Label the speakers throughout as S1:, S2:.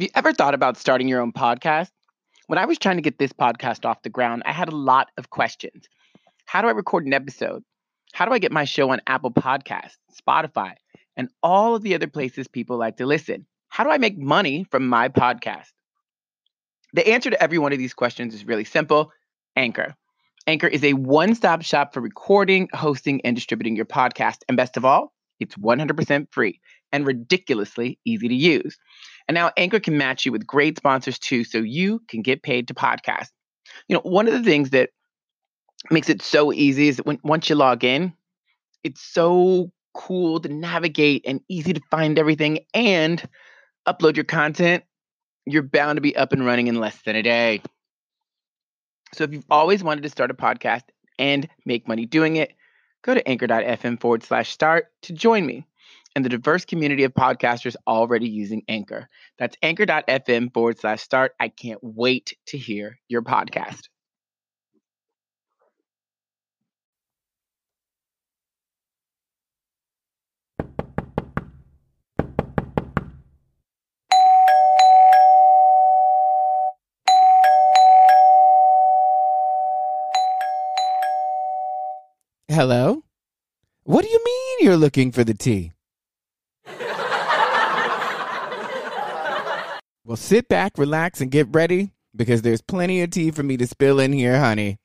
S1: Have you ever thought about starting your own podcast? When I was trying to get this podcast off the ground, I had a lot of questions. How do I record an episode? How do I get my show on Apple Podcasts, Spotify, and all of the other places people like to listen? How do I make money from my podcast? The answer to every one of these questions is really simple Anchor. Anchor is a one stop shop for recording, hosting, and distributing your podcast. And best of all, it's 100% free and ridiculously easy to use. And now Anchor can match you with great sponsors too, so you can get paid to podcast. You know, one of the things that makes it so easy is that when once you log in, it's so cool to navigate and easy to find everything and upload your content. You're bound to be up and running in less than a day. So if you've always wanted to start a podcast and make money doing it, go to anchor.fm forward slash start to join me and the diverse community of podcasters already using Anchor. That's anchor.fm forward slash start. I can't wait to hear your podcast.
S2: Hello? What do you mean you're looking for the tea? well, sit back, relax, and get ready because there's plenty of tea for me to spill in here, honey.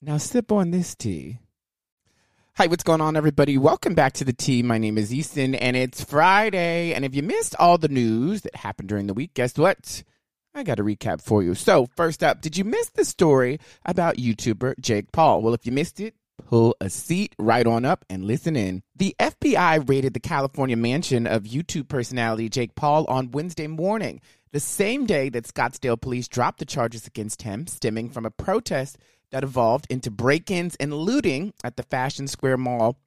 S2: Now, sip on this tea. Hi, what's going on, everybody? Welcome back to the tea. My name is Easton, and it's Friday. And if you missed all the news that happened during the week, guess what? I got a recap for you. So, first up, did you miss the story about YouTuber Jake Paul? Well, if you missed it, pull a seat right on up and listen in. The FBI raided the California mansion of YouTube personality Jake Paul on Wednesday morning, the same day that Scottsdale police dropped the charges against him, stemming from a protest that evolved into break ins and looting at the Fashion Square Mall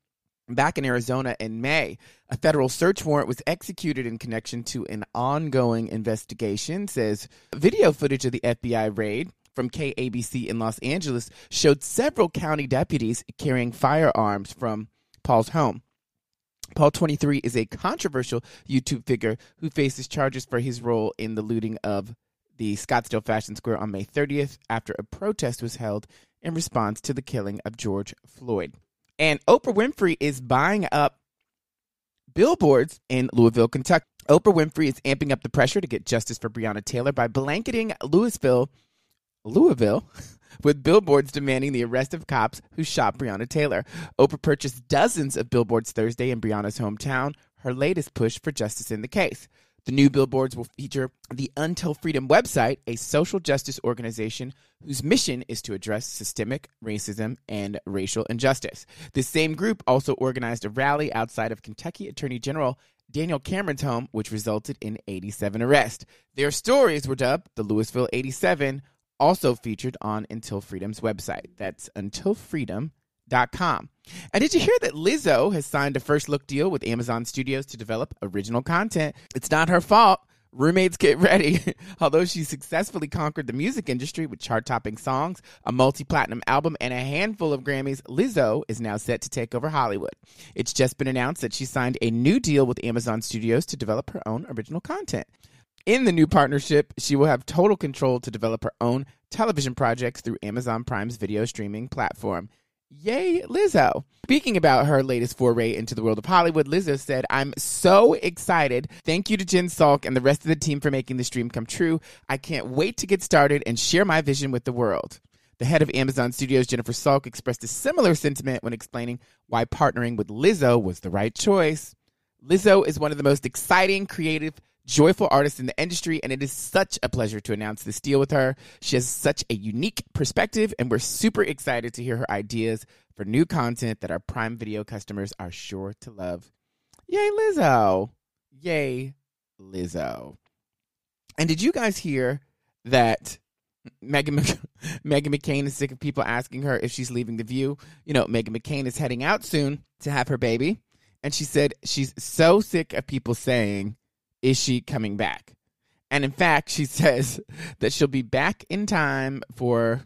S2: back in Arizona in May. A federal search warrant was executed in connection to an ongoing investigation, says video footage of the FBI raid from KABC in Los Angeles showed several county deputies carrying firearms from Paul's home. Paul 23 is a controversial YouTube figure who faces charges for his role in the looting of the Scottsdale Fashion Square on May 30th after a protest was held in response to the killing of George Floyd. And Oprah Winfrey is buying up billboards in Louisville, Kentucky. Oprah Winfrey is amping up the pressure to get justice for Breonna Taylor by blanketing Louisville Louisville with billboards demanding the arrest of cops who shot Breonna Taylor. Oprah purchased dozens of billboards Thursday in Breonna's hometown, her latest push for justice in the case. The new billboards will feature the Until Freedom website, a social justice organization whose mission is to address systemic racism and racial injustice. The same group also organized a rally outside of Kentucky Attorney General Daniel Cameron's home, which resulted in 87 arrests. Their stories were dubbed the Louisville 87 also featured on Until Freedom's website. That's untilfreedom.com. And did you hear that Lizzo has signed a first look deal with Amazon Studios to develop original content? It's not her fault. Roommates get ready. Although she successfully conquered the music industry with chart topping songs, a multi platinum album, and a handful of Grammys, Lizzo is now set to take over Hollywood. It's just been announced that she signed a new deal with Amazon Studios to develop her own original content. In the new partnership, she will have total control to develop her own television projects through Amazon Prime's video streaming platform. Yay, Lizzo. Speaking about her latest foray into the world of Hollywood, Lizzo said, I'm so excited. Thank you to Jen Salke and the rest of the team for making this dream come true. I can't wait to get started and share my vision with the world. The head of Amazon Studios, Jennifer Salke, expressed a similar sentiment when explaining why partnering with Lizzo was the right choice. Lizzo is one of the most exciting, creative, joyful artist in the industry, and it is such a pleasure to announce this deal with her. She has such a unique perspective, and we're super excited to hear her ideas for new content that our Prime Video customers are sure to love. Yay, Lizzo! Yay, Lizzo. And did you guys hear that Meghan, Meghan McCain is sick of people asking her if she's leaving The View? You know, Meghan McCain is heading out soon to have her baby. And she said she's so sick of people saying is she coming back? And in fact, she says that she'll be back in time for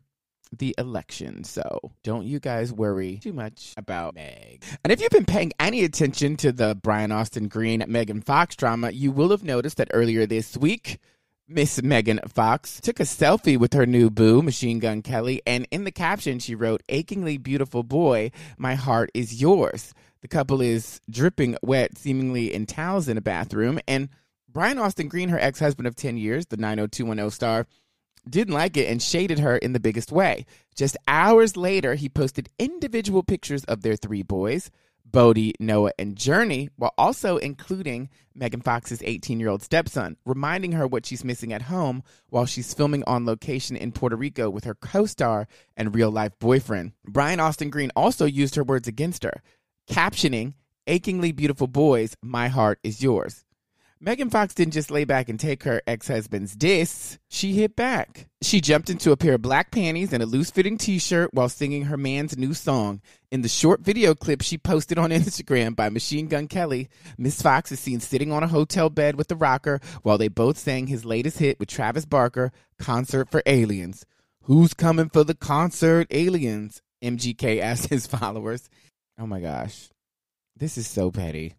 S2: the election. So don't you guys worry too much about Meg. And if you've been paying any attention to the Brian Austin Green Megan Fox drama, you will have noticed that earlier this week, Miss Megan Fox took a selfie with her new boo, Machine Gun Kelly, and in the caption she wrote, Achingly beautiful boy, my heart is yours. The couple is dripping wet, seemingly in towels in a bathroom, and Brian Austin Green, her ex husband of 10 years, the 90210 star, didn't like it and shaded her in the biggest way. Just hours later, he posted individual pictures of their three boys, Bodhi, Noah, and Journey, while also including Megan Fox's 18 year old stepson, reminding her what she's missing at home while she's filming on location in Puerto Rico with her co star and real life boyfriend. Brian Austin Green also used her words against her, captioning, Achingly beautiful boys, my heart is yours. Megan Fox didn't just lay back and take her ex husband's diss, she hit back. She jumped into a pair of black panties and a loose fitting t shirt while singing her man's new song. In the short video clip she posted on Instagram by Machine Gun Kelly, Miss Fox is seen sitting on a hotel bed with the rocker while they both sang his latest hit with Travis Barker, Concert for Aliens. Who's coming for the concert, aliens? MGK asked his followers. Oh my gosh. This is so petty.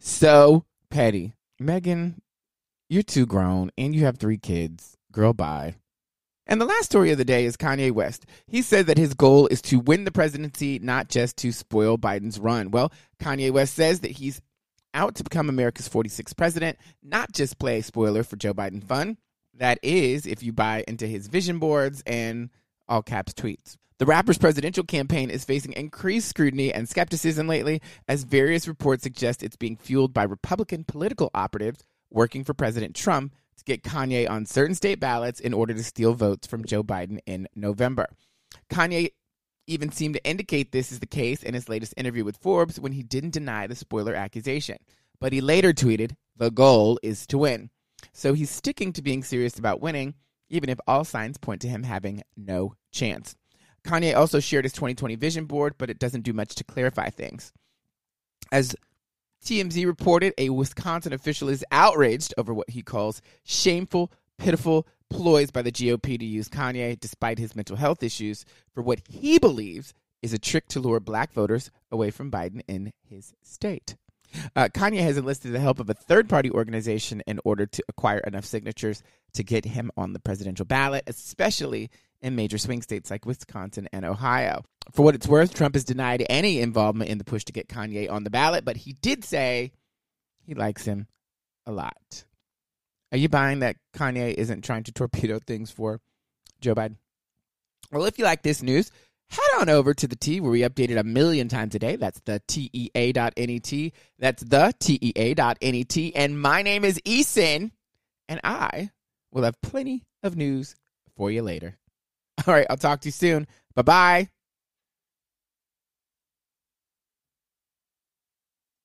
S2: So petty. Megan, you're too grown and you have three kids. Girl, bye. And the last story of the day is Kanye West. He said that his goal is to win the presidency, not just to spoil Biden's run. Well, Kanye West says that he's out to become America's 46th president, not just play spoiler for Joe Biden fun. That is, if you buy into his vision boards and all caps tweets. The rapper's presidential campaign is facing increased scrutiny and skepticism lately, as various reports suggest it's being fueled by Republican political operatives working for President Trump to get Kanye on certain state ballots in order to steal votes from Joe Biden in November. Kanye even seemed to indicate this is the case in his latest interview with Forbes when he didn't deny the spoiler accusation. But he later tweeted, The goal is to win. So he's sticking to being serious about winning, even if all signs point to him having no chance. Kanye also shared his 2020 vision board, but it doesn't do much to clarify things. As TMZ reported, a Wisconsin official is outraged over what he calls shameful, pitiful ploys by the GOP to use Kanye, despite his mental health issues, for what he believes is a trick to lure black voters away from Biden in his state. Uh, Kanye has enlisted the help of a third party organization in order to acquire enough signatures to get him on the presidential ballot, especially in major swing states like Wisconsin and Ohio. For what it's worth, Trump has denied any involvement in the push to get Kanye on the ballot, but he did say he likes him a lot. Are you buying that Kanye isn't trying to torpedo things for Joe Biden? Well, if you like this news, head on over to the T where we update it a million times a day. That's the TEA.net. That's the TEA.net. And my name is Eason, and I will have plenty of news for you later. All right, I'll talk to you soon. Bye bye.